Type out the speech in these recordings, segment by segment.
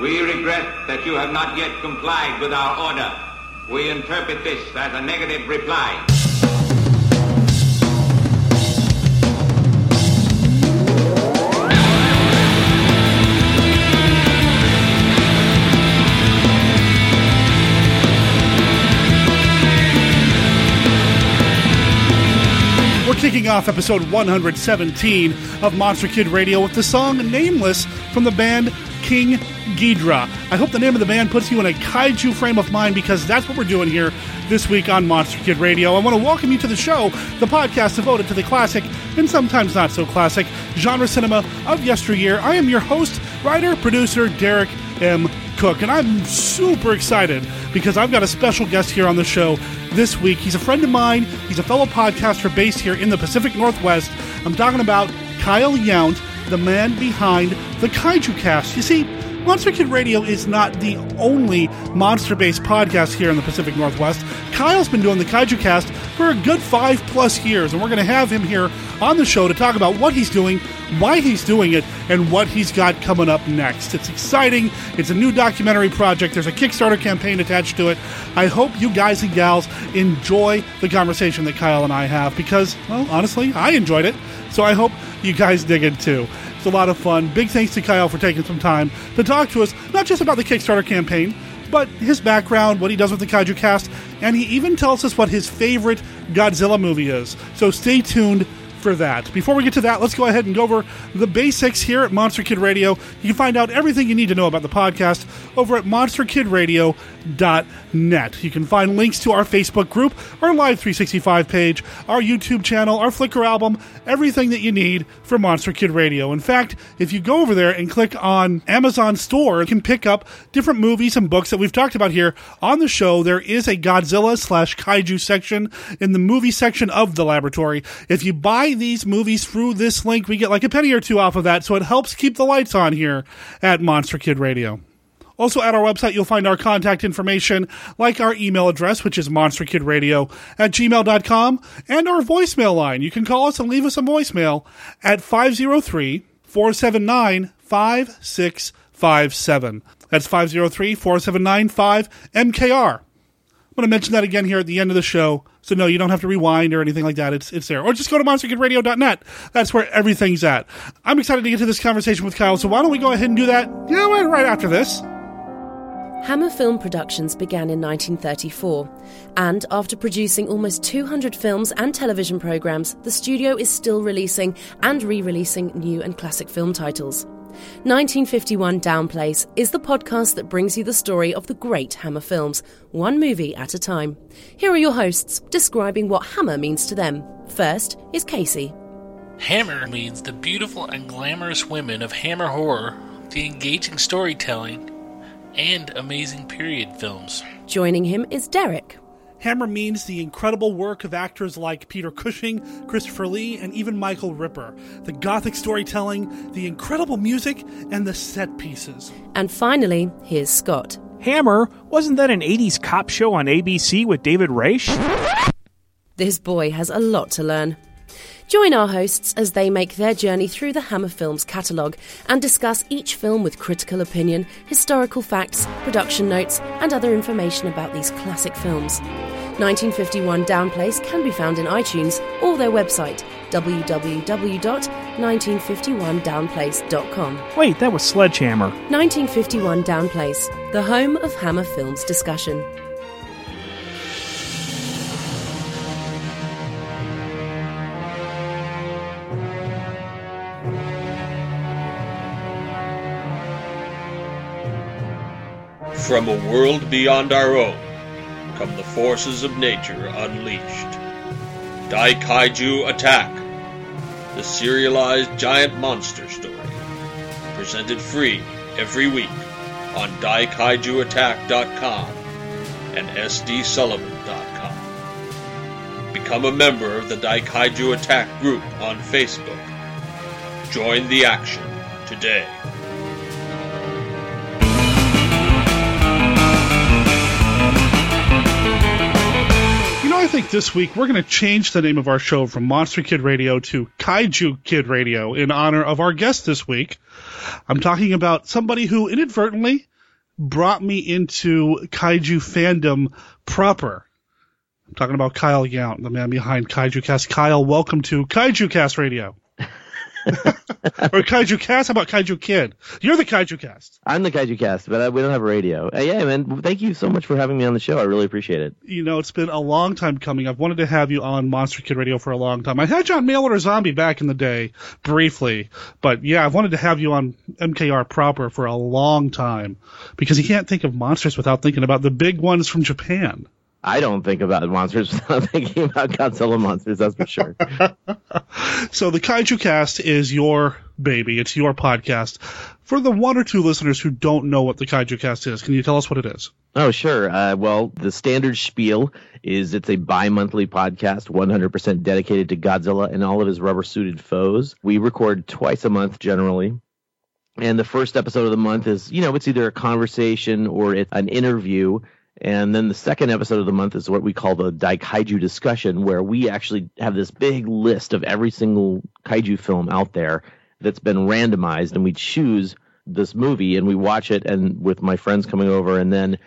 We regret that you have not yet complied with our order. We interpret this as a negative reply. We're kicking off episode 117 of Monster Kid Radio with the song Nameless from the band King Ghidra. I hope the name of the band puts you in a kaiju frame of mind because that's what we're doing here this week on Monster Kid Radio. I want to welcome you to the show, the podcast devoted to the classic and sometimes not so classic genre cinema of yesteryear. I am your host, writer, producer, Derek M. Koch, and I'm super excited because I've got a special guest here on the show this week. He's a friend of mine, he's a fellow podcaster based here in the Pacific Northwest. I'm talking about Kyle Yount, the man behind the Kaiju Cast. You see, Monster Kid Radio is not the only monster based podcast here in the Pacific Northwest. Kyle's been doing the Kaiju Cast for a good five plus years, and we're going to have him here on the show to talk about what he's doing, why he's doing it, and what he's got coming up next. It's exciting. It's a new documentary project. There's a Kickstarter campaign attached to it. I hope you guys and gals enjoy the conversation that Kyle and I have because, well, honestly, I enjoyed it. So I hope you guys dig it too. It's a lot of fun. Big thanks to Kyle for taking some time to talk to us, not just about the Kickstarter campaign, but his background, what he does with the Kaiju cast, and he even tells us what his favorite Godzilla movie is. So stay tuned for that. Before we get to that, let's go ahead and go over the basics here at Monster Kid Radio. You can find out everything you need to know about the podcast over at monsterkidradio.net. You can find links to our Facebook group, our Live 365 page, our YouTube channel, our Flickr album, everything that you need for Monster Kid Radio. In fact, if you go over there and click on Amazon Store, you can pick up different movies and books that we've talked about here on the show. There is a Godzilla slash Kaiju section in the movie section of the laboratory. If you buy these movies through this link, we get like a penny or two off of that, so it helps keep the lights on here at Monster Kid Radio. Also, at our website, you'll find our contact information, like our email address, which is monsterkidradio at gmail.com, and our voicemail line. You can call us and leave us a voicemail at 503 479 5657. That's 503 479 5MKR. Going to mention that again here at the end of the show. So no, you don't have to rewind or anything like that. It's it's there. Or just go to monsterkidradio.net. That's where everything's at. I'm excited to get to this conversation with Kyle. So why don't we go ahead and do that? Yeah, right, right after this. Hammer Film Productions began in 1934, and after producing almost 200 films and television programs, the studio is still releasing and re releasing new and classic film titles. 1951 Downplace is the podcast that brings you the story of the great Hammer films, one movie at a time. Here are your hosts describing what Hammer means to them. First is Casey. Hammer means the beautiful and glamorous women of Hammer horror, the engaging storytelling, and amazing period films. Joining him is Derek. Hammer means the incredible work of actors like Peter Cushing, Christopher Lee, and even Michael Ripper. The gothic storytelling, the incredible music, and the set pieces. And finally, here's Scott. Hammer, wasn't that an 80s cop show on ABC with David Rasche? This boy has a lot to learn. Join our hosts as they make their journey through the Hammer Films catalogue and discuss each film with critical opinion, historical facts, production notes, and other information about these classic films. 1951 Downplace can be found in iTunes or their website, www.1951downplace.com. Wait, that was Sledgehammer. 1951 Downplace, the home of Hammer Films discussion. From a world beyond our own come the forces of nature unleashed. Daikaiju Attack, the serialized giant monster story. Presented free every week on daikaijuattack.com and sdsullivan.com. Become a member of the Daikaiju Attack group on Facebook. Join the action today. Think this week we're going to change the name of our show from Monster Kid Radio to Kaiju Kid Radio in honor of our guest this week. I'm talking about somebody who inadvertently brought me into kaiju fandom proper. I'm talking about Kyle Yount, the man behind Kaiju Cast. Kyle, welcome to Kaiju Cast Radio. or Kaiju Cast? How about Kaiju Kid? You're the Kaiju Cast. I'm the Kaiju Cast, but uh, we don't have a radio. Uh, yeah, man. Thank you so much for having me on the show. I really appreciate it. You know, it's been a long time coming. I've wanted to have you on Monster Kid Radio for a long time. I had you on Mail Order Zombie back in the day, briefly, but yeah, I've wanted to have you on MKR proper for a long time because you can't think of monsters without thinking about the big ones from Japan. I don't think about monsters without thinking about Godzilla monsters, that's for sure. so the Kaiju Cast is your baby. It's your podcast. For the one or two listeners who don't know what the Kaiju Cast is, can you tell us what it is? Oh, sure. Uh, well, the standard spiel is it's a bi-monthly podcast, 100% dedicated to Godzilla and all of his rubber-suited foes. We record twice a month generally. And the first episode of the month is, you know, it's either a conversation or it's an interview and then the second episode of the month is what we call the Daikaiju discussion, where we actually have this big list of every single kaiju film out there that's been randomized, and we choose this movie and we watch it, and with my friends coming over, and then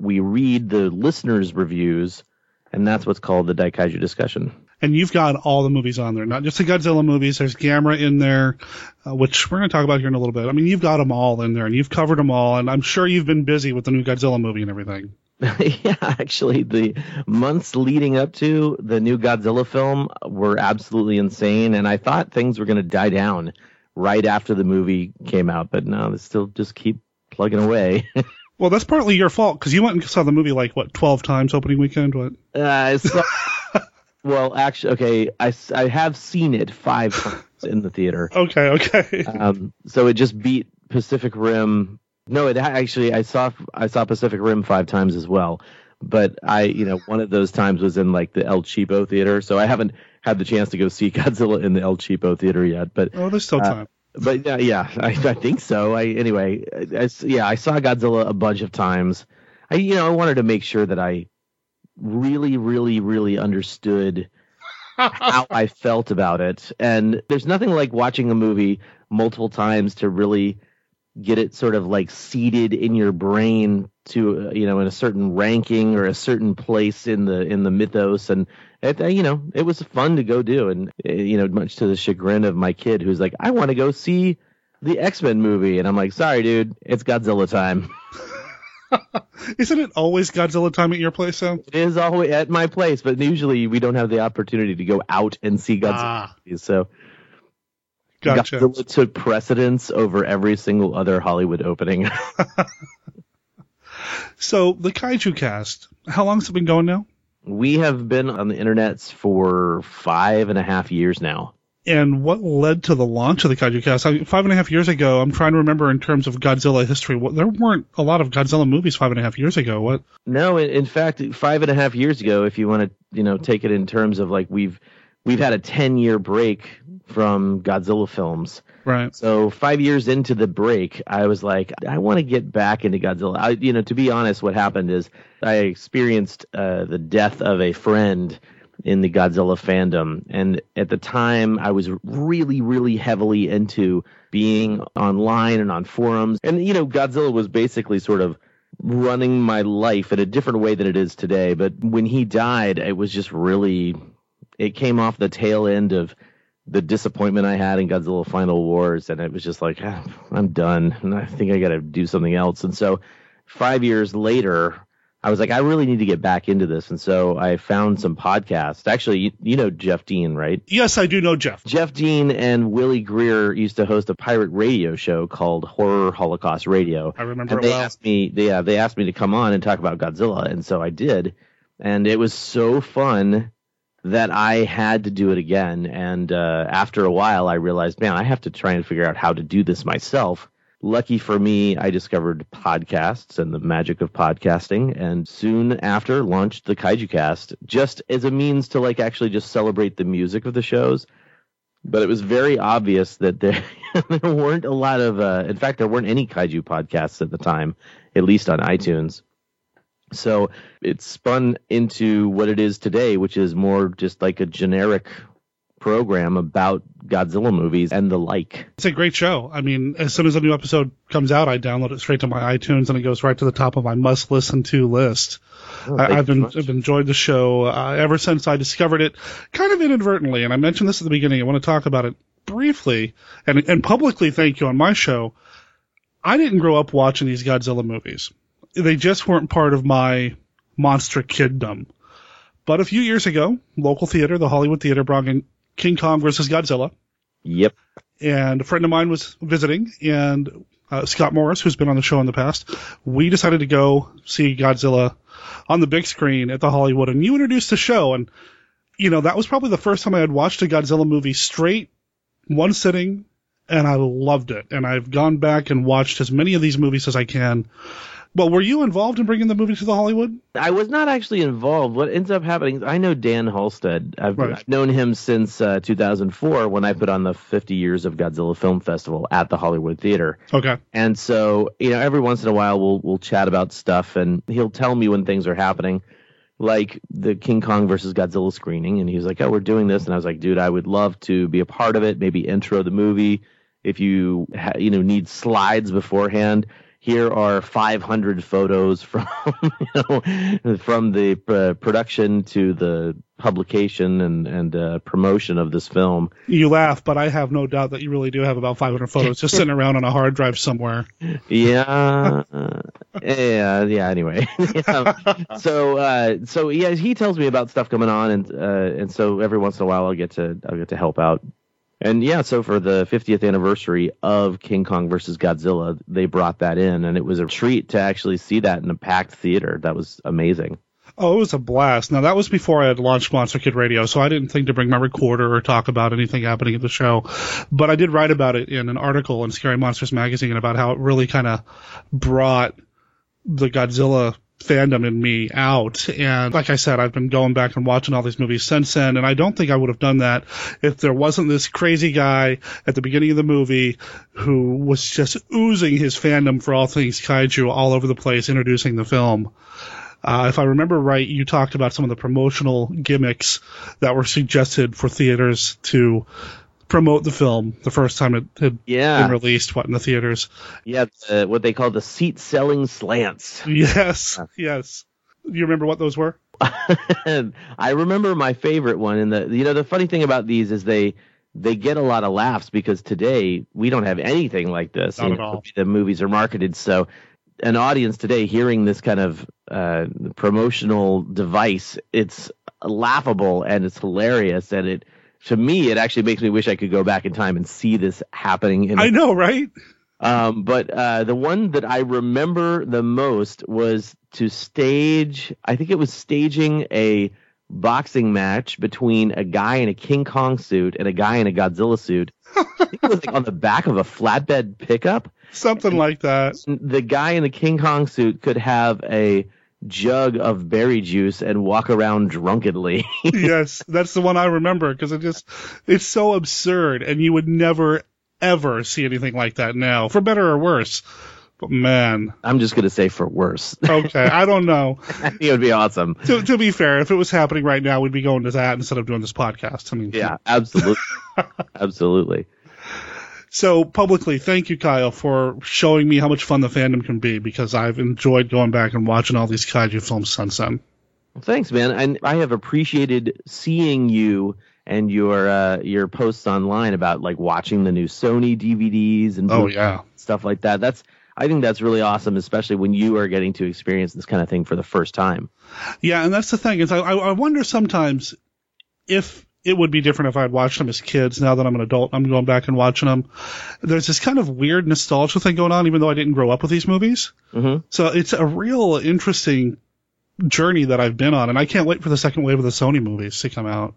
we read the listeners' reviews, and that's what's called the Daikaiju discussion. And you've got all the movies on there, not just the Godzilla movies. There's Gamera in there, uh, which we're going to talk about here in a little bit. I mean, you've got them all in there, and you've covered them all, and I'm sure you've been busy with the new Godzilla movie and everything. yeah, actually, the months leading up to the new Godzilla film were absolutely insane, and I thought things were going to die down right after the movie came out, but no, they still just keep plugging away. well, that's partly your fault because you went and saw the movie like what twelve times opening weekend. What? Uh, saw, well, actually, okay, I, I have seen it five times in the theater. Okay, okay. Um, so it just beat Pacific Rim no, it actually I saw I saw Pacific Rim five times as well, but I you know one of those times was in like the El Cheapo theater, so I haven't had the chance to go see Godzilla in the El Cheapo theater yet. But oh, there's still uh, time. but yeah, yeah, I, I think so. I anyway, I, yeah, I saw Godzilla a bunch of times. I you know I wanted to make sure that I really, really, really understood how I felt about it, and there's nothing like watching a movie multiple times to really get it sort of like seated in your brain to uh, you know in a certain ranking or a certain place in the in the mythos and it, uh, you know it was fun to go do and uh, you know much to the chagrin of my kid who's like I want to go see the X-Men movie and I'm like sorry dude it's Godzilla time Isn't it always Godzilla time at your place, though? It is always at my place, but usually we don't have the opportunity to go out and see Godzilla. Ah. So Gotcha. Godzilla took precedence over every single other Hollywood opening. so the Kaiju Cast, how long has it been going now? We have been on the internets for five and a half years now. And what led to the launch of the Kaiju Cast? I mean, five and a half years ago, I'm trying to remember in terms of Godzilla history. What, there weren't a lot of Godzilla movies five and a half years ago. What? No, in, in fact, five and a half years ago, if you want to, you know, take it in terms of like we've we've had a 10 year break from Godzilla films. Right. So five years into the break, I was like, I want to get back into Godzilla. I, you know, to be honest, what happened is I experienced uh, the death of a friend in the Godzilla fandom, and at the time, I was really, really heavily into being online and on forums, and you know, Godzilla was basically sort of running my life in a different way than it is today. But when he died, it was just really it came off the tail end of the disappointment I had in Godzilla Final Wars, and it was just like ah, I'm done, and I think I got to do something else. And so, five years later, I was like, I really need to get back into this, and so I found some podcasts. Actually, you, you know Jeff Dean, right? Yes, I do know Jeff. Jeff Dean and Willie Greer used to host a pirate radio show called Horror Holocaust Radio. I remember. And they well. asked me, they, yeah, they asked me to come on and talk about Godzilla, and so I did, and it was so fun that I had to do it again. And uh, after a while, I realized, man, I have to try and figure out how to do this myself. Lucky for me, I discovered podcasts and the magic of podcasting, and soon after launched the Kaiju Cast, just as a means to like actually just celebrate the music of the shows. But it was very obvious that there there weren't a lot of, uh, in fact, there weren't any kaiju podcasts at the time, at least on iTunes. So it spun into what it is today, which is more just like a generic program about Godzilla movies and the like. It's a great show. I mean, as soon as a new episode comes out, I download it straight to my iTunes and it goes right to the top of my must listen to list. Oh, I, I've, been. I've enjoyed the show uh, ever since I discovered it, kind of inadvertently. And I mentioned this at the beginning. I want to talk about it briefly and, and publicly thank you on my show. I didn't grow up watching these Godzilla movies. They just weren't part of my monster kiddom. But a few years ago, local theater, the Hollywood Theater, brought in King Kong versus Godzilla Yep. and a friend of mine was visiting, and uh, Scott Morris, who's been on the show in the past, we decided to go see Godzilla on the big screen at the Hollywood, and you introduced the show, and you know that was probably the first time I had watched a Godzilla movie straight, one sitting, and I loved it, and I've gone back and watched as many of these movies as I can. But were you involved in bringing the movie to the Hollywood? I was not actually involved. What ends up happening is I know Dan Halsted. I've, Right. I've known him since uh, 2004 when I put on the 50 Years of Godzilla Film Festival at the Hollywood Theater. Okay. And so, you know, every once in a while we'll we'll chat about stuff and he'll tell me when things are happening. Like the King Kong versus Godzilla screening and he's like, "Oh, we're doing this." And I was like, "Dude, I would love to be a part of it, maybe intro the movie if you ha- you know need slides beforehand." Here are 500 photos from you know from the uh, production to the publication and and uh, promotion of this film. You laugh, but I have no doubt that you really do have about 500 photos just sitting around on a hard drive somewhere. Yeah, uh, yeah, yeah. Anyway, Yeah. so uh, so yeah, he tells me about stuff coming on, and uh, and so every once in a while I'll get to I'll get to help out. And yeah, so for the 50th anniversary of King Kong versus Godzilla, they brought that in, and it was a treat to actually see that in a packed theater. That was amazing. Oh, it was a blast. Now that was before I had launched Monster Kid Radio, so I didn't think to bring my recorder or talk about anything happening at the show. But I did write about it in an article in Scary Monsters magazine about how it really kind of brought the Godzilla fandom in me out. And like I said, I've been going back and watching all these movies since then, and I don't think I would have done that if there wasn't this crazy guy at the beginning of the movie who was just oozing his fandom for all things kaiju all over the place, introducing the film. Uh, if I remember right, you talked about some of the promotional gimmicks that were suggested for theaters to promote the film the first time it had Yeah. been released, what, in the theaters. Yeah, uh, what they call the seat selling slants. Yes, yes. Do you remember what those were? I remember my favorite one, and the you know the funny thing about these is they they get a lot of laughs because today we don't have anything like this. Not You at know, all. The movies are marketed so an audience today hearing this kind of uh, promotional device, it's laughable and it's hilarious, and it to me it actually makes me wish I could go back in time and see this happening. In I know, right? um, but uh, the one that I remember the most was to stage. I think it was staging a boxing match between a guy in a King Kong suit and a guy in a Godzilla suit. I think it was like on the back of a flatbed pickup. Something like that. The guy in the King Kong suit could have a jug of berry juice and walk around drunkenly. yes, that's the one I remember because it just it's so absurd, and you would never ever see anything like that now, for better or worse. But man, I'm just gonna say for worse. okay, I don't know. It would be awesome. To, to be fair, if it was happening right now, we'd be going to that instead of doing this podcast. I mean, Yeah, absolutely, absolutely. So publicly, thank you, Kyle, for showing me how much fun the fandom can be because I've enjoyed going back and watching all these kaiju films since then. Well, thanks, man. And I have appreciated seeing you and your uh, your posts online about like watching the new Sony DVDs and Oh yeah, stuff like that. That's I think that's really awesome, especially when you are getting to experience this kind of thing for the first time. yeah, and that's the thing is I, I I wonder sometimes if it would be different if I had watched them as kids. Now that I'm an adult, I'm going back and watching them. There's this kind of weird nostalgia thing going on, even though I didn't grow up with these movies. Mhm. So it's a real interesting journey that I've been on, and I can't wait for the second wave of the Sony movies to come out.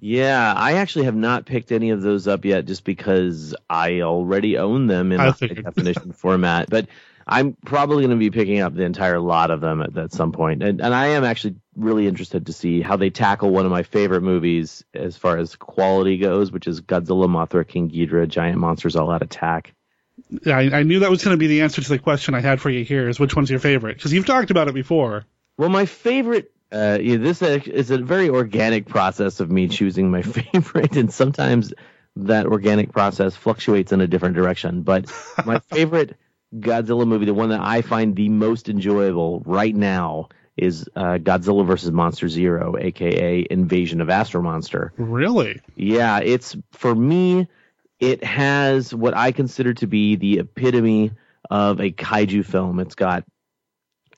Yeah, I actually have not picked any of those up yet, just because I already own them in I a high definition format. But I'm probably going to be picking up the entire lot of them at, at some point. And, and I am actually really interested to see how they tackle one of my favorite movies as far as quality goes, which is Godzilla, Mothra, King Ghidorah, Giant Monsters All Out Attack. Yeah, I, I knew that was going to be the answer to the question I had for you here: is which one's your favorite? Because you've talked about it before. Well, my favorite Uh, yeah, this is a very organic process of me choosing my favorite, and sometimes that organic process fluctuates in a different direction. But my favorite Godzilla movie, the one that I find the most enjoyable right now, is uh, Godzilla vs. Monster Zero, aka Invasion of Astro Monster. Really? Yeah, it's for me. It has what I consider to be the epitome of a kaiju film. It's got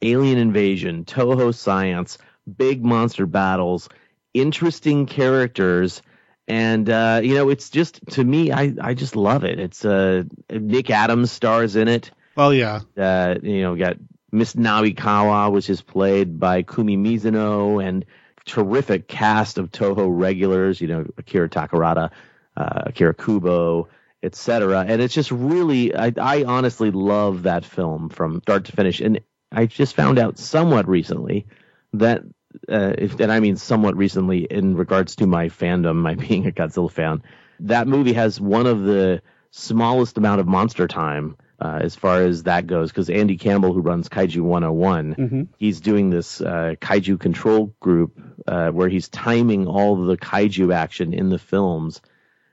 alien invasion, Toho science, big monster battles, interesting characters, and uh, you know, it's just to me, I I just love it. It's uh, Nick Adams stars in it. Well, yeah. Uh, you know, got Miss Namikawa, which is played by Kumi Mizuno, and terrific cast of Toho regulars. You know, Akira Takarada, uh, Akira Kubo, etc. And it's just really, I, I honestly love that film from start to finish. And I just found out somewhat recently that, uh, if, and I mean somewhat recently in regards to my fandom, my being a Godzilla fan, that movie has one of the smallest amount of monster time uh, as far as that goes, because Andy Campbell, who runs Kaiju 101, Mm-hmm. he's doing this uh, Kaiju control group uh, where he's timing all the Kaiju action in the films.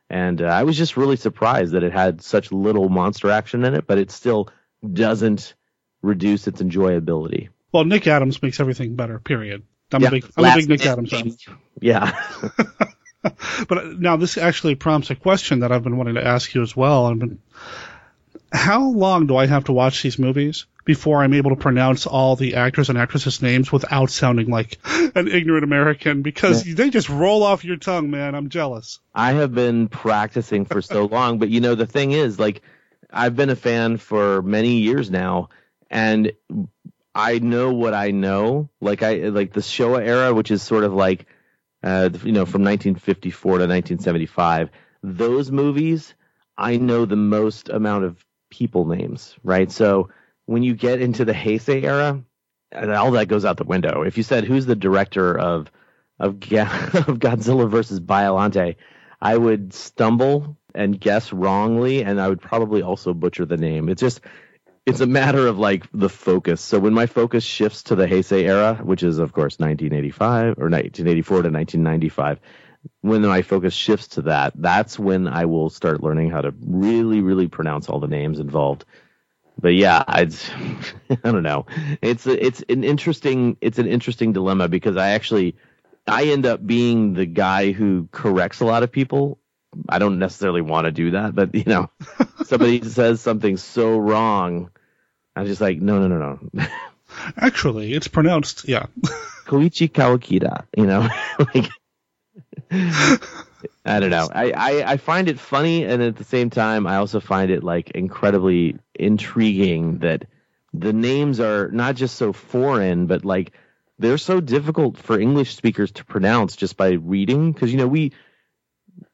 And uh, I was just really surprised that it had such little monster action in it, but it still doesn't reduce its enjoyability. Well, Nick Adams makes everything better. Period. I'm Yeah, a big, I'm a big Nick Adams fan. Yeah. But uh, now this actually prompts a question that I've been wanting to ask you as well. I've been, how long do I have to watch these movies before I'm able to pronounce all the actors and actresses' names without sounding like an ignorant American? Because they just roll off your tongue, man. I'm jealous. I have been practicing for so long, but you know the thing is, like, I've been a fan for many years now, and I know what I know. Like I like the Showa era, which is sort of like, uh, you know, from 1954 to 1975. Those movies, I know the most amount of people names, right? So when you get into the Heisei era, all that goes out the window. If you said who's the director of of, of Godzilla versus Biolante, I would stumble and guess wrongly, and I would probably also butcher the name. It's just it's a matter of like the focus. So when my focus shifts to the Heisei era, which is of course 1985 or 1984 to 1995, when my focus shifts to that, that's when I will start learning how to really, really pronounce all the names involved. But yeah, I'd, I don't know. It's a, it's an interesting it's an interesting dilemma because I actually I end up being the guy who corrects a lot of people. I don't necessarily want to do that, but you know, somebody says something so wrong, I'm just like, no, no, no, no. Actually, it's pronounced, yeah. Koichi Kawakita, you know, like I don't know. I, I I find it funny, and at the same time, I also find it like incredibly intriguing that the names are not just so foreign, but like they're so difficult for English speakers to pronounce just by reading. Because you know we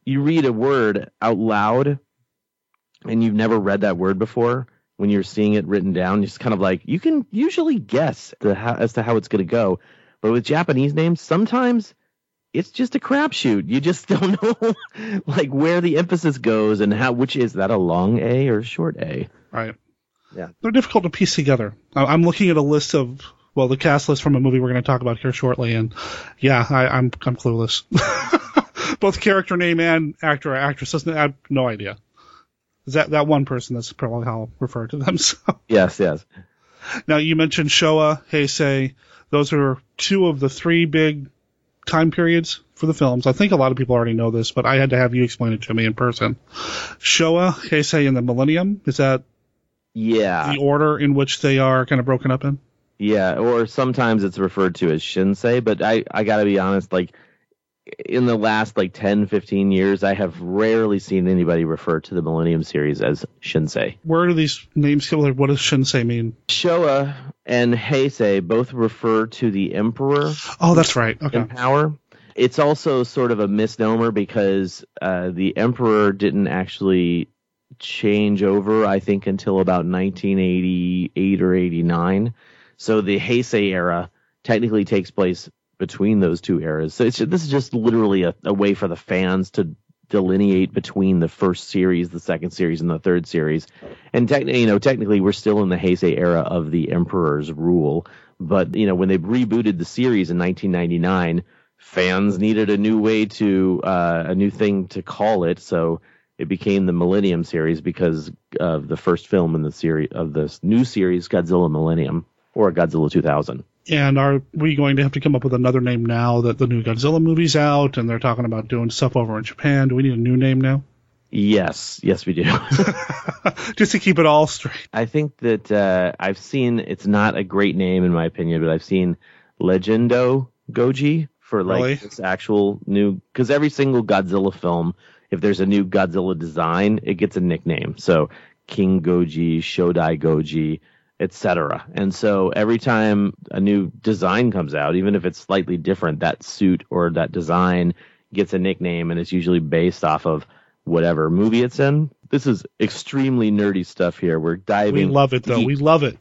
you read a word out loud, and you've never read that word before. When you're seeing it written down, it's kind of like you can usually guess as to how it's going to go. But with Japanese names, sometimes it's just a crapshoot. You just don't know like where the emphasis goes and how which is that a long A or a short A. Right. Yeah. They're difficult to piece together. I'm looking at a list of, well, the cast list from a movie we're going to talk about here shortly, and yeah, I, I'm I'm clueless. Both character name and actor or actress. doesn't- I have no idea. Is that that one person? That's probably how I'll refer to them. So Yes, yes. now you mentioned Showa, Heisei. Those are two of the three big time periods for the films. I think a lot of people already know this, but I had to have you explain it to me in person. Showa, Heisei, and the Millennium. Is that Yeah. the order in which they are kind of broken up in? Yeah, or sometimes it's referred to as Shinsei, but I I got to be honest like in the last like 10 15 years I have rarely seen anybody refer to the Millennium series as Shinsei. Where do these names come? Like, what does Shinsei mean? Showa and Heisei both refer to the emperor Oh, that's right. Okay. in power. It's also sort of a misnomer because uh, the emperor didn't actually change over, I think, until about 1988 or 89. So the Heisei era technically takes place between those two eras. So this is just literally a, a way for the fans to delineate between the first series, the second series, and the third series. And technically, you know, technically, we're still in the Heisei era of the emperor's rule, But you know, when they rebooted the series in 1999, fans needed a new way to uh, a new thing to call it, so it became the Millennium series because of the first film in the series of this new series, Godzilla Millennium or Godzilla 2000. And are we going to have to come up with another name now that the new Godzilla movie's out and they're talking about doing stuff over in Japan? Do we need a new name now? Yes, yes, we do. Just to keep it all straight. I think that uh, I've seen it's not a great name in my opinion, but I've seen Legendo Goji for like Really? this actual new because every single Godzilla film, if there's a new Godzilla design, it gets a nickname. So King Goji, Shodai Goji, etc. And so every time a new design comes out, even if it's slightly different, that suit or that design gets a nickname, and it's usually based off of whatever movie it's in. This is extremely nerdy stuff here. We're diving. We love it though. deep We love it.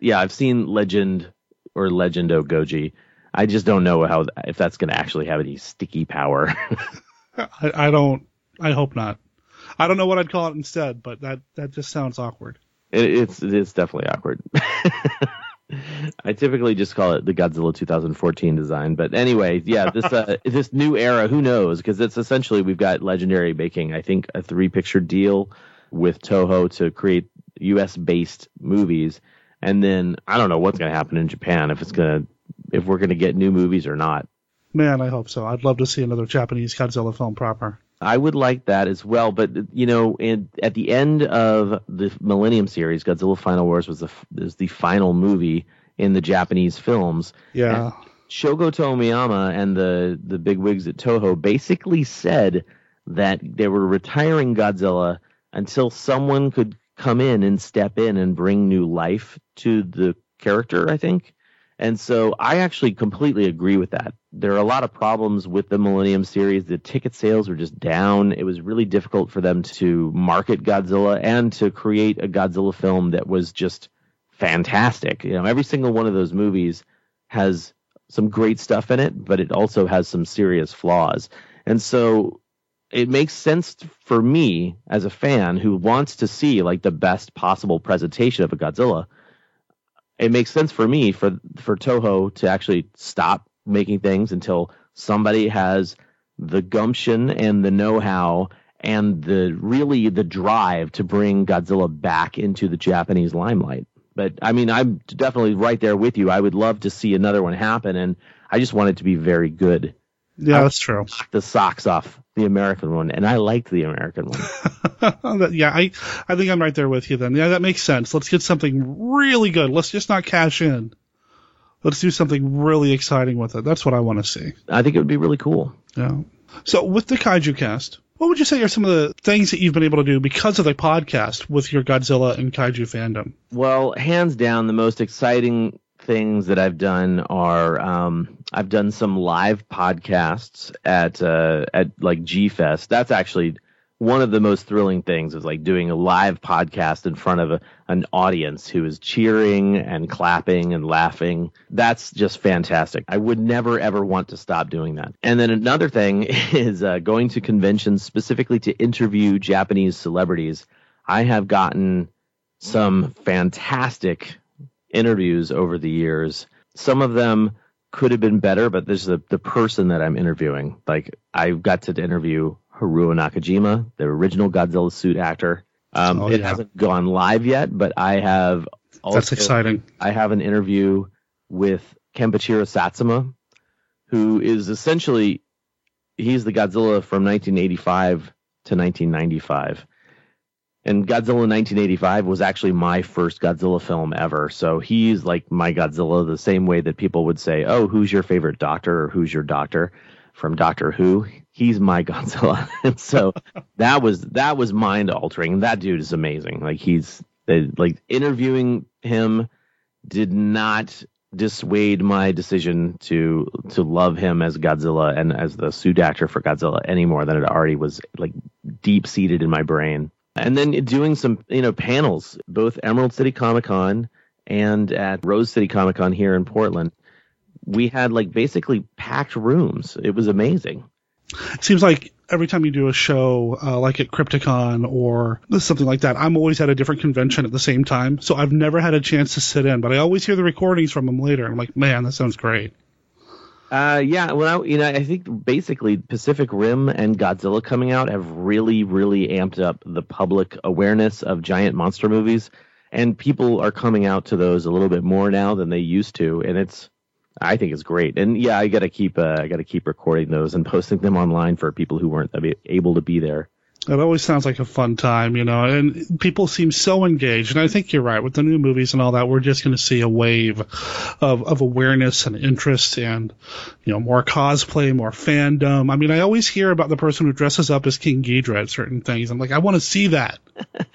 yeah, I've seen Legend or Legendo Goji. I just don't know how if that's going to actually have any sticky power. I, I don't. I hope not. I don't know what I'd call it instead, but that that just sounds awkward. It, it's it is definitely awkward. I typically just call it the Godzilla 2014 design, but anyway, yeah, this uh, this new era, who knows? Because it's essentially we've got Legendary making, I think, a three picture deal with Toho to create U.S. based movies, and then I don't know what's going to happen in Japan if it's going to if we're going to get new movies or not. Man, I hope so. I'd love to see another Japanese Godzilla film proper. I would like that as well, but you know, in, at the end of the Millennium series, Godzilla Final Wars was the is the final movie in the Japanese films. Yeah. Shogo Tomiyama and the the big wigs at Toho basically said that they were retiring Godzilla until someone could come in and step in and bring new life to the character, I think. And so I actually completely agree with that. There are a lot of problems with the Millennium series. The ticket sales were just down. It was really difficult for them to market Godzilla and to create a Godzilla film that was just fantastic. You know, every single one of those movies has some great stuff in it, but it also has some serious flaws. And so it makes sense for me as a fan who wants to see like the best possible presentation of a Godzilla. It makes sense for me for for Toho to actually stop making things until somebody has the gumption and the know-how and the really the drive to bring Godzilla back into the Japanese limelight. But I mean, I'm definitely right there with you. I would love to see another one happen, and I just want it to be very good. Yeah, that's true. Knock the socks off the American one, and I liked the American one. Yeah, I I think I'm right there with you then. Yeah, that makes sense. Let's get something really good. Let's just not cash in. Let's do something really exciting with it. That's what I want to see. I think it would be really cool. Yeah. So with the Kaiju Cast, what would you say are some of the things that you've been able to do because of the podcast with your Godzilla and Kaiju fandom? Well, hands down, the most exciting things that I've done are um, I've done some live podcasts at uh, at like G Fest. That's actually one of the most thrilling things is like doing a live podcast in front of a, an audience who is cheering and clapping and laughing. That's just fantastic. I would never ever want to stop doing that. And then another thing is uh, going to conventions specifically to interview Japanese celebrities. I have gotten some fantastic interviews over the years. Some of them could have been better, but there's the, the person that I'm interviewing. Like I got to interview Haruo Nakajima, the original Godzilla suit actor. Um, Oh, it yeah. hasn't gone live yet, but I have also, That's exciting. I have an interview with Kenpachiro Satsuma, who is essentially he's the Godzilla from 1985 to 1995. And Godzilla 1985 was actually my first Godzilla film ever. So he's like my Godzilla the same way that people would say, "Oh, who's your favorite doctor or who's your doctor from Doctor Who?" He's my Godzilla. and so that was that was mind altering. That dude is amazing. Like he's uh, like interviewing him did not dissuade my decision to to love him as Godzilla and as the suit actor for Godzilla any more than it already was like deep seated in my brain. And then doing some you know panels, both Emerald City Comic Con and at Rose City Comic Con here in Portland. We had like basically packed rooms. It was amazing. It seems like every time you do a show uh, like at Crypticon or something like that, I'm always at a different convention at the same time. So I've never had a chance to sit in, but I always hear the recordings from them later. I'm like, man, that sounds great. Uh, yeah, well, I, you know, I think basically Pacific Rim and Godzilla coming out have really, really amped up the public awareness of giant monster movies, and people are coming out to those a little bit more now than they used to, and it's, I think it's great. And yeah, I got to keep, uh, I got to keep recording those and posting them online for people who weren't able to be there. It always sounds like a fun time, you know, and people seem so engaged. And I think you're right. With the new movies and all that, we're just going to see a wave of, of awareness and interest and, you know, more cosplay, more fandom. I mean, I always hear about the person who dresses up as King Ghidorah at certain things. I'm like, I want to see that.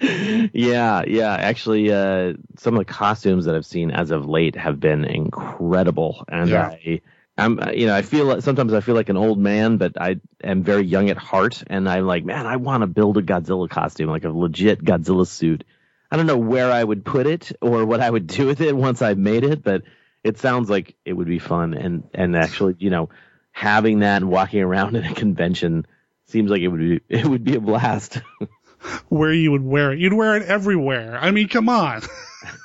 yeah, yeah. Actually, uh, some of the costumes that I've seen as of late have been incredible. And yeah. I, I'm, uh, you know, I feel like sometimes I feel like an old man, but I am very young at heart, and I'm like, man, I want to build a Godzilla costume, like a legit Godzilla suit. I don't know where I would put it or what I would do with it once I've made it, but it sounds like it would be fun, and and actually, you know, having that and walking around in a convention seems like it would be it would be a blast. where you would wear it, you'd wear it everywhere. I mean, come on.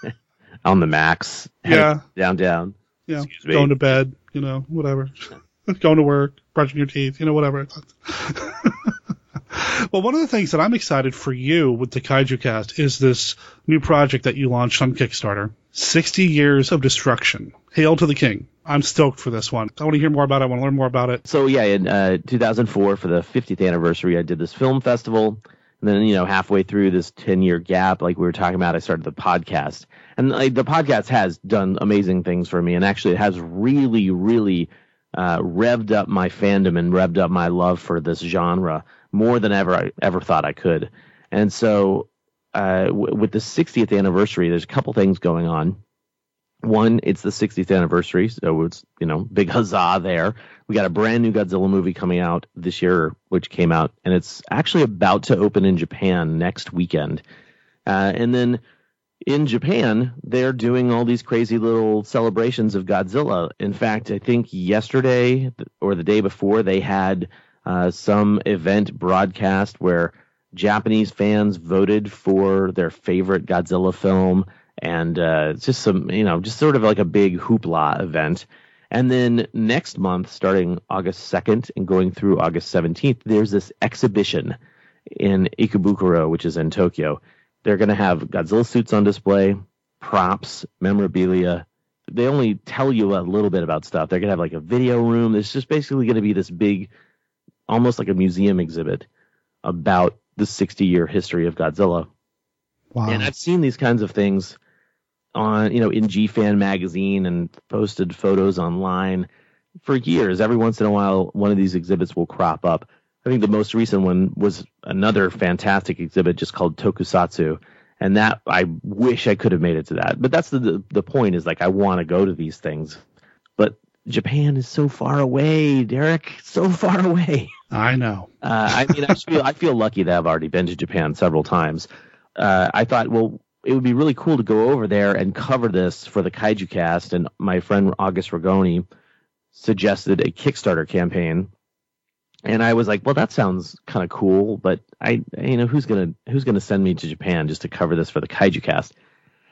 On the max, yeah, down, down. Yeah, going to bed you know, whatever. Going to work, brushing your teeth, you know, whatever. well, one of the things that I'm excited for you with the Kaiju Cast is this new project that you launched on Kickstarter 60 Years of Destruction. Hail to the King. I'm stoked for this one. I want to hear more about it. I want to learn more about it. So, yeah, in uh, 2004, for the 50th anniversary, I did this film festival. And then, you know, halfway through this 10 year gap, like we were talking about, I started the podcast. And like, the podcast has done amazing things for me. And actually, it has really, really uh, revved up my fandom and revved up my love for this genre more than ever I ever thought I could. And so, uh, w- with the 60th anniversary, there's a couple things going on. One, it's the 60th anniversary, so it's you know big huzzah there. We got a brand new Godzilla movie coming out this year, which came out, and it's actually about to open in Japan next weekend. Uh, and then in Japan, they're doing all these crazy little celebrations of Godzilla. In fact, I think yesterday or the day before, they had uh, some event broadcast where Japanese fans voted for their favorite Godzilla film and uh, just some, you know, just sort of like a big hoopla event. And then next month, starting August 2nd and going through August 17th, there's this exhibition in Ikebukuro, which is in Tokyo. They're going to have Godzilla suits on display, props, memorabilia. They only tell you a little bit about stuff. They're going to have like a video room. It's just basically going to be this big, almost like a museum exhibit about the 60 year history of Godzilla. Wow. And I've seen these kinds of things on, you know, in GFan magazine and posted photos online for years. Every once in a while, one of these exhibits will crop up. I think the most recent one was another fantastic exhibit just called Tokusatsu. And that I wish I could have made it to that. But that's the the, point is like I want to go to these things. But Japan is so far away, Derek, so far away. I know. Uh, I mean, I feel I feel lucky that I've already been to Japan several times. Uh, I thought, well, it would be really cool to go over there and cover this for the Kaiju Cast. And my friend August Ragone suggested a Kickstarter campaign, and I was like, well, that sounds kind of cool, but I, you know, who's gonna who's gonna send me to Japan just to cover this for the Kaiju Cast?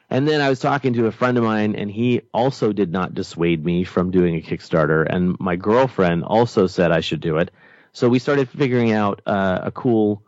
And then I was talking to a friend of mine, and he also did not dissuade me from doing a Kickstarter. And my girlfriend also said I should do it. So we started figuring out uh, a cool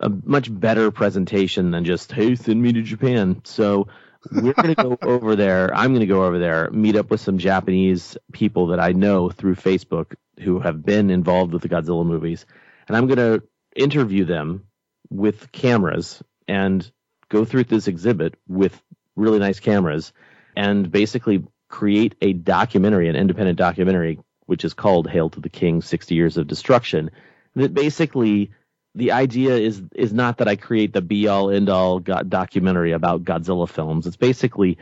a much better presentation than just hey send me to Japan. So we're going to go over there. I'm going to go over there, meet up with some Japanese people that I know through Facebook who have been involved with the Godzilla movies, and I'm going to interview them with cameras and go through this exhibit with really nice cameras and basically create a documentary, an independent documentary, which is called Hail to the King 60 Years of Destruction, that basically the idea is is not that I create the be all end all documentary about Godzilla films. It's basically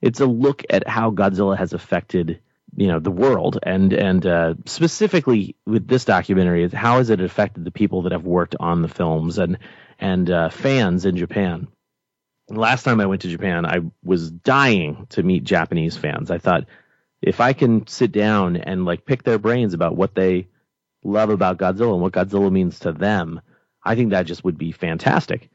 it's a look at how Godzilla has affected you know the world and and uh, specifically with this documentary is how has it affected the people that have worked on the films and and uh, fans in Japan. Last time I went to Japan, I was dying to meet Japanese fans. I thought if I can sit down and like pick their brains about what they love about Godzilla and what Godzilla means to them, I think that just would be fantastic.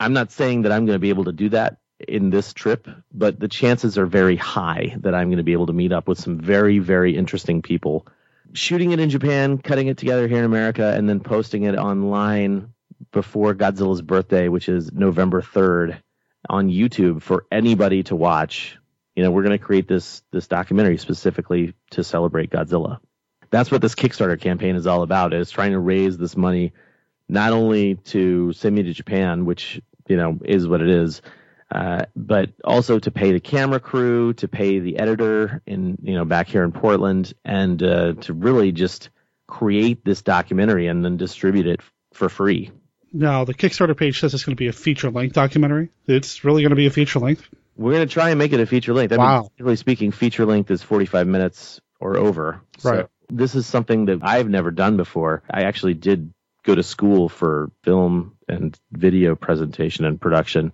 I'm not saying that I'm going to be able to do that in this trip, but the chances are very high that I'm going to be able to meet up with some very, very interesting people. Shooting it in Japan, cutting it together here in America, and then posting it online before Godzilla's birthday, which is November 3rd, on YouTube for anybody to watch. You know, we're going to create this this documentary specifically to celebrate Godzilla. That's what this Kickstarter campaign is all about. Is trying to raise this money not only to send me to Japan, which you know is what it is, uh, but also to pay the camera crew, to pay the editor in you know back here in Portland, and uh, to really just create this documentary and then distribute it for free. Now, the Kickstarter page says it's going to be a feature length documentary. It's really going to be a feature length. We're going to try and make it a feature length. I wow. Mean, speaking, feature length is 45 minutes or over. Right. So this is something that I've never done before. I actually did go to school for film and video presentation and production.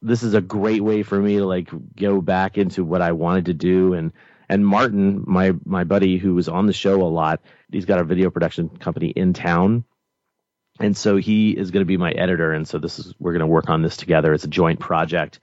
This is a great way for me to like go back into what I wanted to do. And and Martin, my my buddy who was on the show a lot, he's got a video production company in town. And so he is going to be my editor and so this is we're going to work on this together. It's a joint project.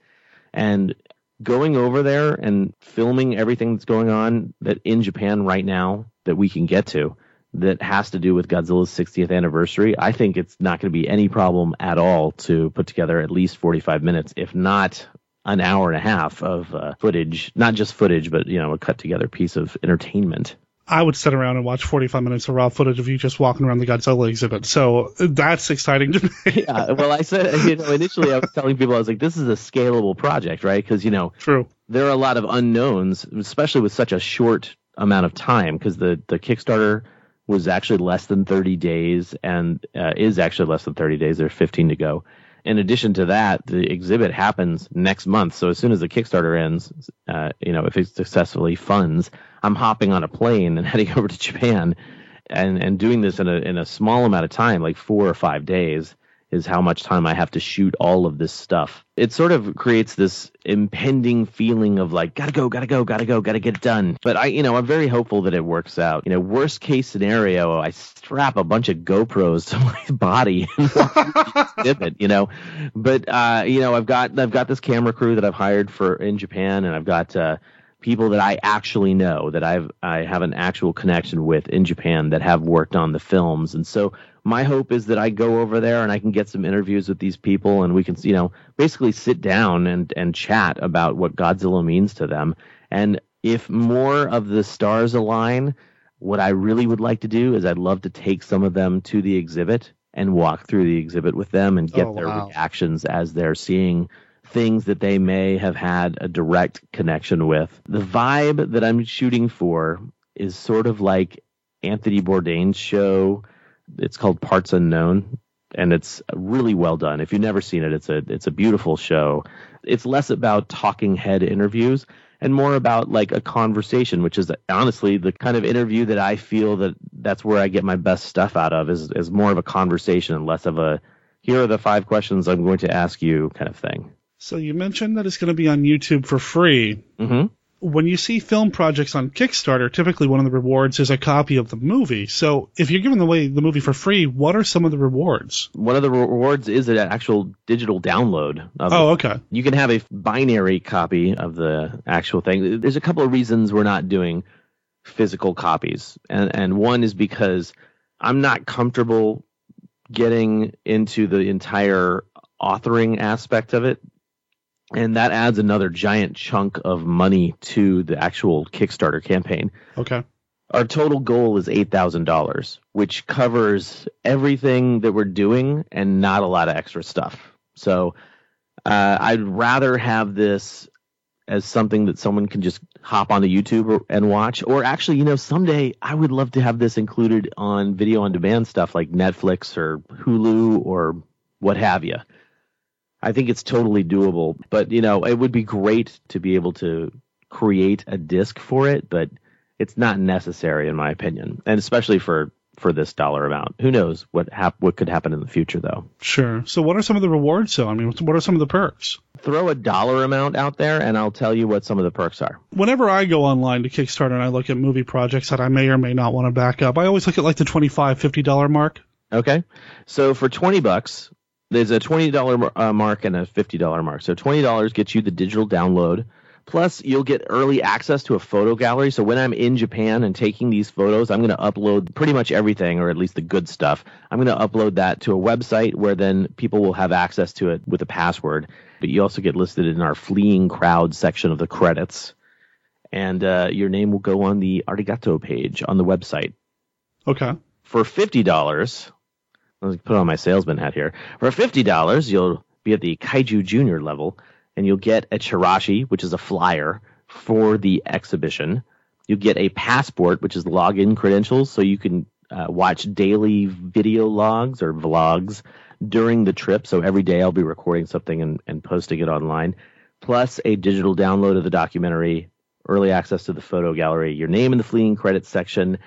And going over there and filming everything that's going on that in Japan right now that we can get to that has to do with Godzilla's 60th anniversary I think it's not going to be any problem at all to put together at least 45 minutes if not an hour and a half of uh, footage not just footage but you know a cut together piece of entertainment I would sit around and watch 45 minutes of raw footage of you just walking around the Godzilla exhibit. So that's exciting to me. yeah. Well, I said, you know, initially I was telling people, I was like, this is a scalable project, right? Because, you know, true. There are a lot of unknowns, especially with such a short amount of time, because the, the Kickstarter was actually less than 30 days and uh, is actually less than 30 days. There's 15 to go. In addition to that, the exhibit happens next month. So as soon as the Kickstarter ends, uh, you know, if it successfully funds, I'm hopping on a plane and heading over to Japan and, and doing this in a, in a small amount of time, like four or five days is how much time I have to shoot all of this stuff. It sort of creates this impending feeling of like, gotta go, gotta go, gotta go, gotta get done. But I, you know, I'm very hopeful that it works out. You know, worst case scenario, I strap a bunch of GoPros to my body and it, you know. But uh, you know, I've got I've got this camera crew that I've hired for in Japan, and I've got uh, people that I actually know that I've I have an actual connection with in Japan that have worked on the films, and so my hope is that I go over there and I can get some interviews with these people and we can, you know, basically sit down and, and chat about what Godzilla means to them. And if more of the stars align, what I really would like to do is I'd love to take some of them to the exhibit and walk through the exhibit with them and get Oh, their wow. reactions as they're seeing things that they may have had a direct connection with. The vibe that I'm shooting for is sort of like Anthony Bourdain's show it's called Parts Unknown, and it's really well done. If you've never seen it, it's a it's a beautiful show. It's less about talking head interviews and more about like a conversation, which is honestly the kind of interview that I feel that that's where I get my best stuff out of is is more of a conversation and less of a here are the five questions I'm going to ask you kind of thing. So you mentioned that it's going to be on YouTube for free. hmm When you see film projects on Kickstarter, typically one of the rewards is a copy of the movie. So if you're giving away the movie for free, what are some of the rewards? One of the rewards is an actual digital download. Of Oh, okay. you can have a binary copy of the actual thing. There's a couple of reasons we're not doing physical copies, and and one is because I'm not comfortable getting into the entire authoring aspect of it, and that adds another giant chunk of money to the actual Kickstarter campaign. Okay. Our total goal is eight thousand dollars, which covers everything that we're doing and not a lot of extra stuff. So uh, I'd rather have this as something that someone can just hop onto YouTube or, and watch, or actually, you know, someday I would love to have this included on video on demand stuff like Netflix or Hulu or what have you. I think it's totally doable, but you know, it would be great to be able to create a disc for it, but it's not necessary in my opinion, and especially for for this dollar amount. Who knows what hap- what could happen in the future though. Sure. So, what are some of the rewards? So, I mean, what are some of the perks? Throw a dollar amount out there, and I'll tell you what some of the perks are. Whenever I go online to Kickstarter and I look at movie projects that I may or may not want to back up, I always look at like the $25, $50 mark. Okay. So for 20 bucks, there's a $20 uh, mark and a $50 mark. So $20 gets you the digital download. Plus, you'll get early access to a photo gallery. So when I'm in Japan and taking these photos, I'm going to upload pretty much everything, or at least the good stuff. I'm going to upload that to a website where then people will have access to it with a password. But you also get listed in our fleeing crowd section of the credits. And uh, your name will go on the Arigato page on the website. Okay. For $50, Let's put on my salesman hat here. For fifty dollars, you'll be at the Kaiju Junior level, and you'll get a chirashi, which is a flyer for the exhibition. You get a passport, which is login credentials, so you can uh, watch daily video logs or vlogs during the trip. So every day I'll be recording something and, and posting it online, plus a digital download of the documentary, early access to the photo gallery, your name in the fleeing credits section,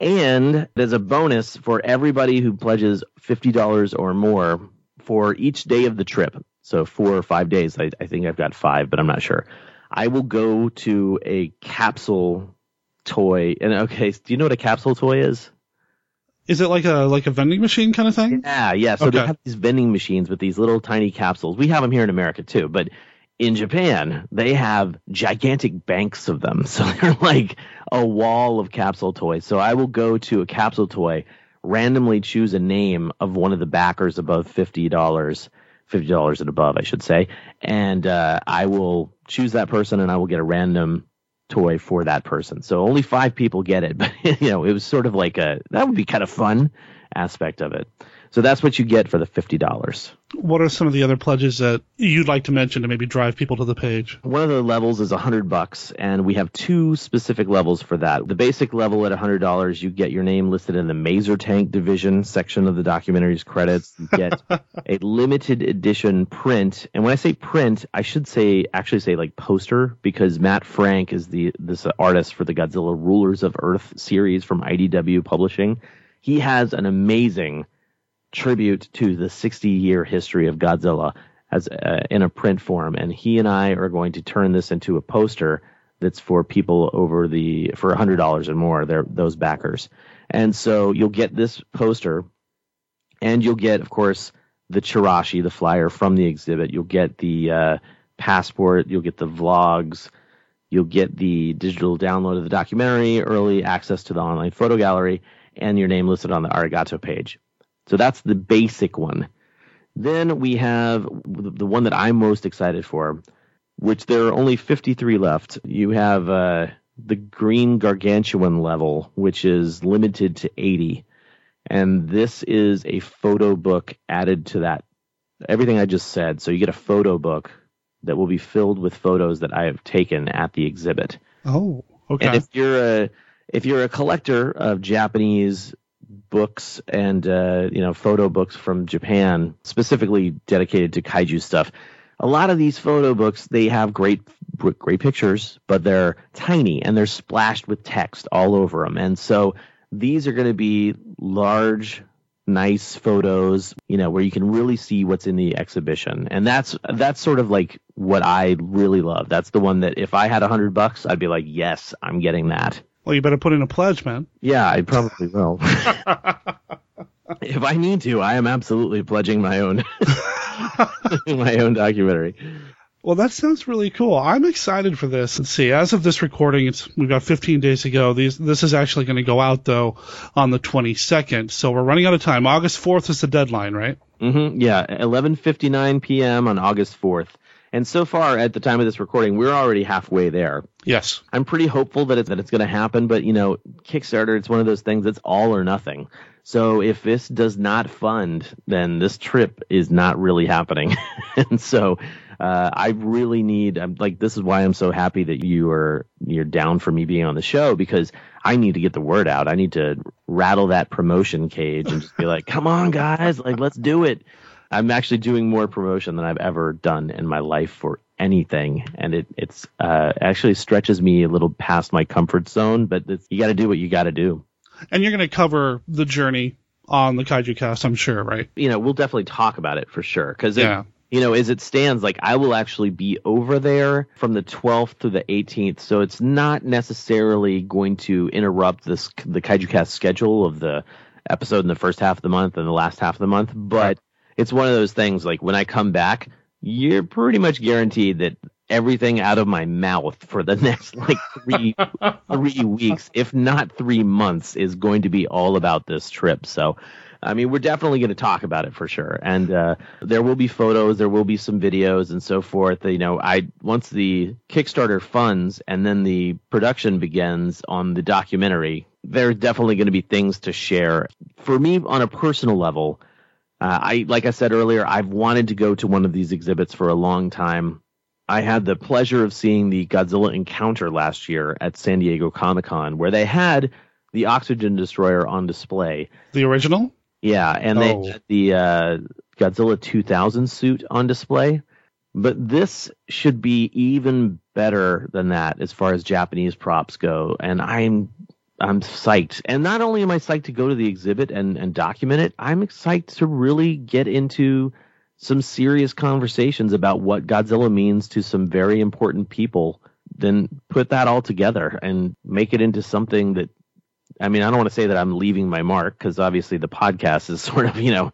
and there's a bonus for everybody who pledges $50 or more for each day of the trip. So four or five days. I, I think I've got five, but I'm not sure. I will go to a capsule toy. And okay, do you know what a capsule toy is? Is it like a like a vending machine kind of thing? Yeah, yeah. So Okay. they have these vending machines with these little tiny capsules. We have them here in America too, but in Japan they have gigantic banks of them. So they're like a wall of capsule toys. So I will go to a capsule toy, randomly choose a name of one of the backers above fifty dollars, fifty dollars and above, I should say, and uh, I will choose that person, and I will get a random toy for that person. So only five people get it, but you know, it was sort of like a that would be kind of fun aspect of it. So that's what you get for the fifty dollars. What are some of the other pledges that you'd like to mention to maybe drive people to the page? One of the levels is a hundred bucks, and we have two specific levels for that. The basic level at a hundred dollars, you get your name listed in the Maser Tank division section of the documentary's credits. You get a limited edition print, and when I say print, I should say actually say like poster because Matt Frank is the this artist for the Godzilla Rulers of Earth series from IDW Publishing. He has an amazing tribute to the 60 year history of Godzilla as uh, in a print form. And he and I are going to turn this into a poster that's for people over the for $100 and more they're those backers. And so you'll get this poster and you'll get of course the chirashi the flyer from the exhibit. You'll get the uh, passport you'll get the vlogs you'll get the digital download of the documentary early access to the online photo gallery and your name listed on the arigato page so that's the basic one. Then we have the one that I'm most excited for, which there are only 53 left. You have uh, the green gargantuan level, which is limited to 80. And this is a photo book added to that. Everything I just said. So you get a photo book that will be filled with photos that I have taken at the exhibit. Oh, okay. And if you're a if you're a collector of Japanese books and uh, you know photo books from Japan, specifically dedicated to kaiju stuff, a lot of these photo books they have great great pictures, but they're tiny and they're splashed with text all over them. And so these are going to be large nice photos you know where you can really see what's in the exhibition. And that's that's sort of like what i really love. That's the one that if i had a hundred bucks i'd be like yes i'm getting that well, you better put in a pledge, man. yeah, I probably will. if I need to, I am absolutely pledging my own my own documentary. Well, that sounds really cool. I'm excited for this. And see, as of this recording, it's we've got 15 days to go. These this is actually going to go out though on the 22nd, so we're running out of time. August 4th is the deadline, right? Mm-hmm. Yeah, 11:59 p.m. on August 4th. And so far, at the time of this recording, we're already halfway there. Yes. I'm pretty hopeful that it's that it's going to happen, but you know, Kickstarter, it's one of those things that's all or nothing. So if this does not fund, then this trip is not really happening. and so uh, I really need. I'm like, this is why I'm so happy that you are you're down for me being on the show because I need to get the word out. I need to rattle that promotion cage and just be like, come on, guys, like let's do it. I'm actually doing more promotion than I've ever done in my life for anything, and it it's uh, actually stretches me a little past my comfort zone. But it's, you got to do what you got to do. And you're going to cover the journey on the Kaiju Cast, I'm sure, right? You know, we'll definitely talk about it for sure because Yeah. you know, as it stands, like I will actually be over there from the 12th to the 18th, so it's not necessarily going to interrupt this the Kaiju Cast schedule of the episode in the first half of the month and the last half of the month. But it's one of those things like when I come back, you're pretty much guaranteed that everything out of my mouth for the next like three three weeks, if not three months, is going to be all about this trip. So I mean, we're definitely going to talk about it for sure, and uh, there will be photos, there will be some videos, and so forth. You know, I once the Kickstarter funds and then the production begins on the documentary, there's definitely going to be things to share. For me, on a personal level, uh, I like I said earlier, I've wanted to go to one of these exhibits for a long time. I had the pleasure of seeing the Godzilla Encounter last year at San Diego Comic Con, where they had the Oxygen Destroyer on display. The original? Yeah, and Oh. they had the uh, Godzilla 2000 suit on display. But this should be even better than that as far as Japanese props go. And I'm I'm psyched. And not only am I psyched to go to the exhibit and, and document it, I'm excited to really get into some serious conversations about what Godzilla means to some very important people. Then put that all together and make it into something that I mean, I don't want to say that I'm leaving my mark because obviously the podcast is sort of, you know,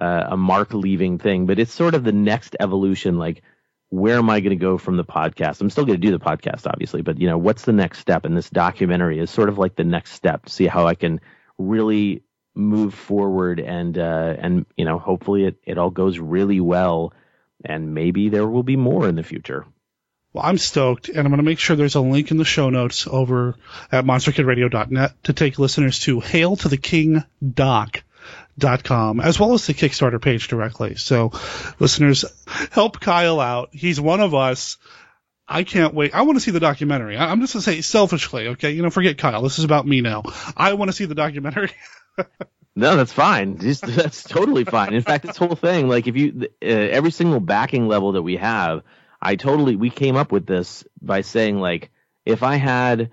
uh, a mark leaving thing, but it's sort of the next evolution. Like, where am I going to go from the podcast? I'm still going to do the podcast, obviously, but you know, what's the next step? And this documentary is sort of like the next step to see how I can really move forward and, uh, and, you know, hopefully it, it all goes really well and maybe there will be more in the future. Well, I'm stoked, and I'm going to make sure there's a link in the show notes over at monsterkidradio.net to take listeners to Hail to the King Doc.com, as well as the Kickstarter page directly. So, listeners, help Kyle out. He's one of us. I can't wait. I want to see the documentary. I- I'm just going to say selfishly, okay? You know, forget Kyle. This is about me now. I want to see the documentary. No, that's fine. Just, that's totally fine. In fact, this whole thing, like if you, uh, every single backing level that we have, I totally, we came up with this by saying like, if I had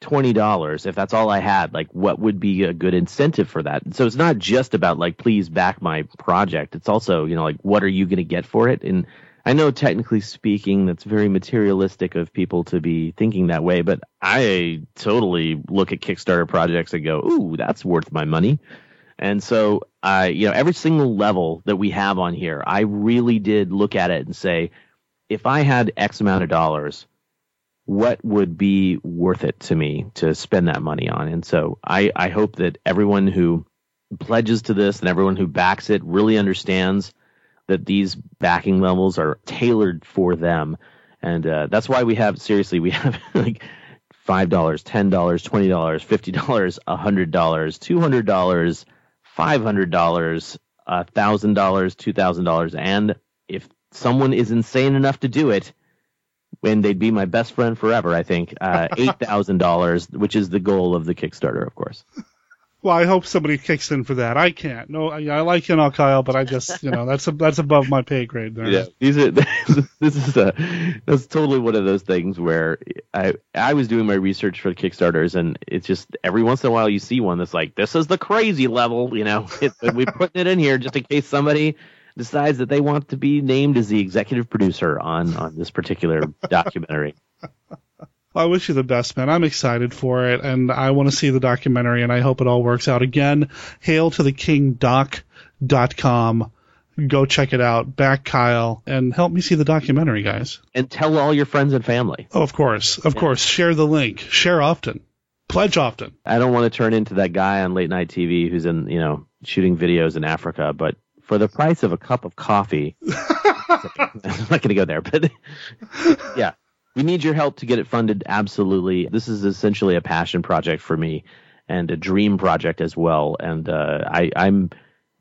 twenty dollars, if that's all I had, like what would be a good incentive for that? So it's not just about like, please back my project. It's also, you know, like what are you going to get for it? And I know technically speaking, that's very materialistic of people to be thinking that way, but I totally look at Kickstarter projects and go, ooh, that's worth my money. And so, I, you know, every single level that we have on here, I really did look at it and say, if I had X amount of dollars, what would be worth it to me to spend that money on? And so I, I hope that everyone who pledges to this and everyone who backs it really understands that these backing levels are tailored for them. And uh, that's why we have, seriously, we have like $5, $10, $20, $50, $100, $200, $500, $1,000, $2,000. And if someone is insane enough to do it, when they'd be my best friend forever, I think, uh, $8,000, which is the goal of the Kickstarter, of course. well, I hope somebody kicks in for that. I can't. No, I, I like you know, Kyle, but I just, you know, that's a, that's above my pay grade there. Yeah, these are this is a that's totally one of those things where I I was doing my research for the Kickstarters and it's just every once in a while you see one that's like this is the crazy level, you know. It, we're putting it in here just in case somebody decides that they want to be named as the executive producer on on this particular documentary. I wish you the best, man. I'm excited for it, and I want to see the documentary, and I hope it all works out. Again, hail to the king doc.com. Go check it out. Back Kyle, and help me see the documentary, guys. And tell all your friends and family. Oh, of course. Of course. Share the link. Share often. Pledge often. I don't want to turn into that guy on late night TV who's in, you know, shooting videos in Africa, but for the price of a cup of coffee, I'm not going to go there, but yeah, we need your help to get it funded. Absolutely. This is essentially a passion project for me and a dream project as well. And uh, I, I'm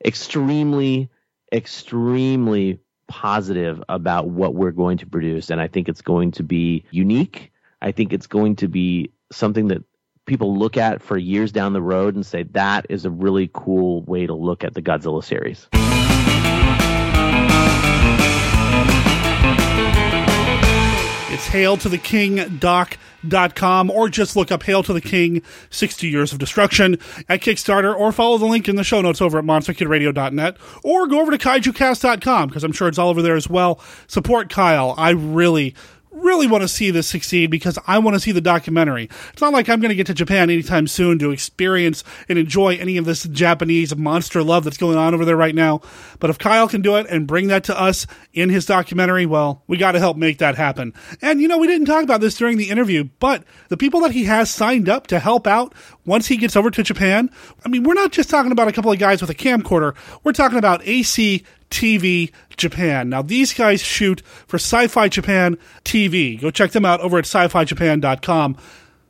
extremely, extremely positive about what we're going to produce. And I think it's going to be unique. I think it's going to be something that people look at for years down the road and say that is a really cool way to look at the Godzilla series. It's hailtotheking.doc.com or just look up Hail to the King 60 Years of Destruction at Kickstarter or follow the link in the show notes over at monsterkidradio.net or go over to kaijucast.com because I'm sure it's all over there as well. Support Kyle. I really really want to see this succeed because I want to see the documentary. It's not like I'm going to get to Japan anytime soon to experience and enjoy any of this Japanese monster love that's going on over there right now. But if Kyle can do it and bring that to us in his documentary, well, we got to help make that happen. And you know, we didn't talk about this during the interview, but the people that he has signed up to help out once he gets over to Japan, I mean, we're not just talking about a couple of guys with a camcorder. We're talking about AC TV Japan. Now, these guys shoot for Sci Fi Japan TV. Go check them out over at sci fi japan.com.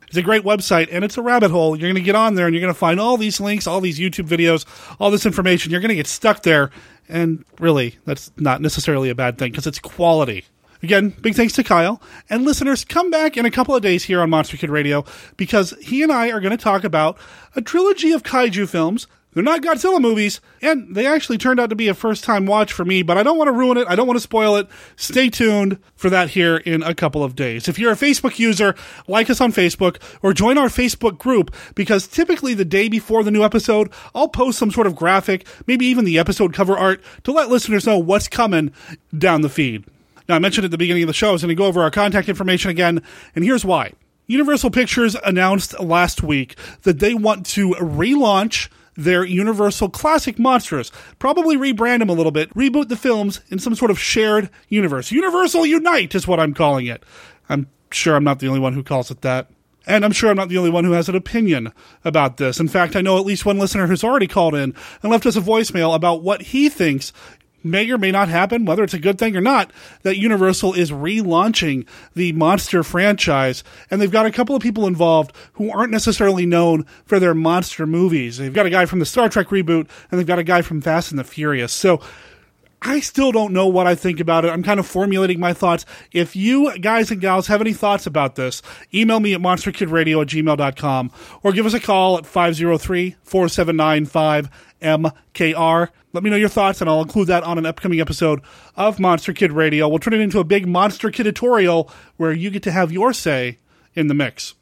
It's a great website and it's a rabbit hole. You're going to get on there and you're going to find all these links, all these YouTube videos, all this information. You're going to get stuck there. And really, that's not necessarily a bad thing because it's quality. Again, big thanks to Kyle. And listeners, come back in a couple of days here on Monster Kid Radio because he and I are going to talk about a trilogy of kaiju films they're not Godzilla movies, and they actually turned out to be a first time watch for me, but I don't want to ruin it. I don't want to spoil it. Stay tuned for that here in a couple of days. If you're a Facebook user, like us on Facebook or join our Facebook group because typically the day before the new episode, I'll post some sort of graphic, maybe even the episode cover art to let listeners know what's coming down the feed. Now, I mentioned at the beginning of the show, I was going to go over our contact information again, and here's why. Universal Pictures announced last week that they want to relaunch their Universal Classic Monsters. Probably rebrand them a little bit, reboot the films in some sort of shared universe. Universal Unite is what I'm calling it. I'm sure I'm not the only one who calls it that. And I'm sure I'm not the only one who has an opinion about this. In fact, I know at least one listener who's already called in and left us a voicemail about what he thinks may or may not happen, whether it's a good thing or not, that Universal is relaunching the monster franchise. And they've got a couple of people involved who aren't necessarily known for their monster movies. They've got a guy from the Star Trek reboot, and they've got a guy from Fast and the Furious. So I still don't know what I think about it. I'm kind of formulating my thoughts. If you guys and gals have any thoughts about this, email me at monsterkidradio at gmail.com or give us a call at 503 479 5MKR. Let me know your thoughts, and I'll include that on an upcoming episode of Monster Kid Radio. We'll turn it into a big Monster Kid tutorial where you get to have your say in the mix.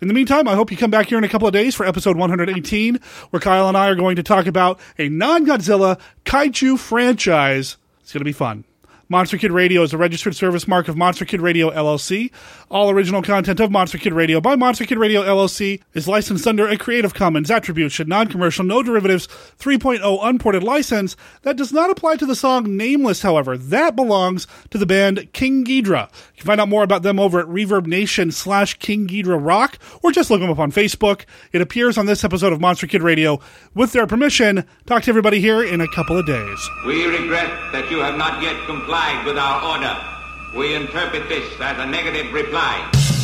In the meantime, I hope you come back here in a couple of days for episode 118, where Kyle and I are going to talk about a non Godzilla kaiju franchise. It's going to be fun. Monster Kid Radio is a registered service mark of Monster Kid Radio LLC. All original content of Monster Kid Radio by Monster Kid Radio LLC is licensed under a Creative Commons Attribution, Non-Commercial, No Derivatives 3.0 Unported license. That does not apply to the song Nameless, however. That belongs to the band King Ghidra. You can find out more about them over at Reverb Nation slash King Ghidra Rock, or just look them up on Facebook. It appears on this episode of Monster Kid Radio. With their permission, talk to everybody here in a couple of days. We regret that you have not yet complied with our order. We interpret this as a negative reply.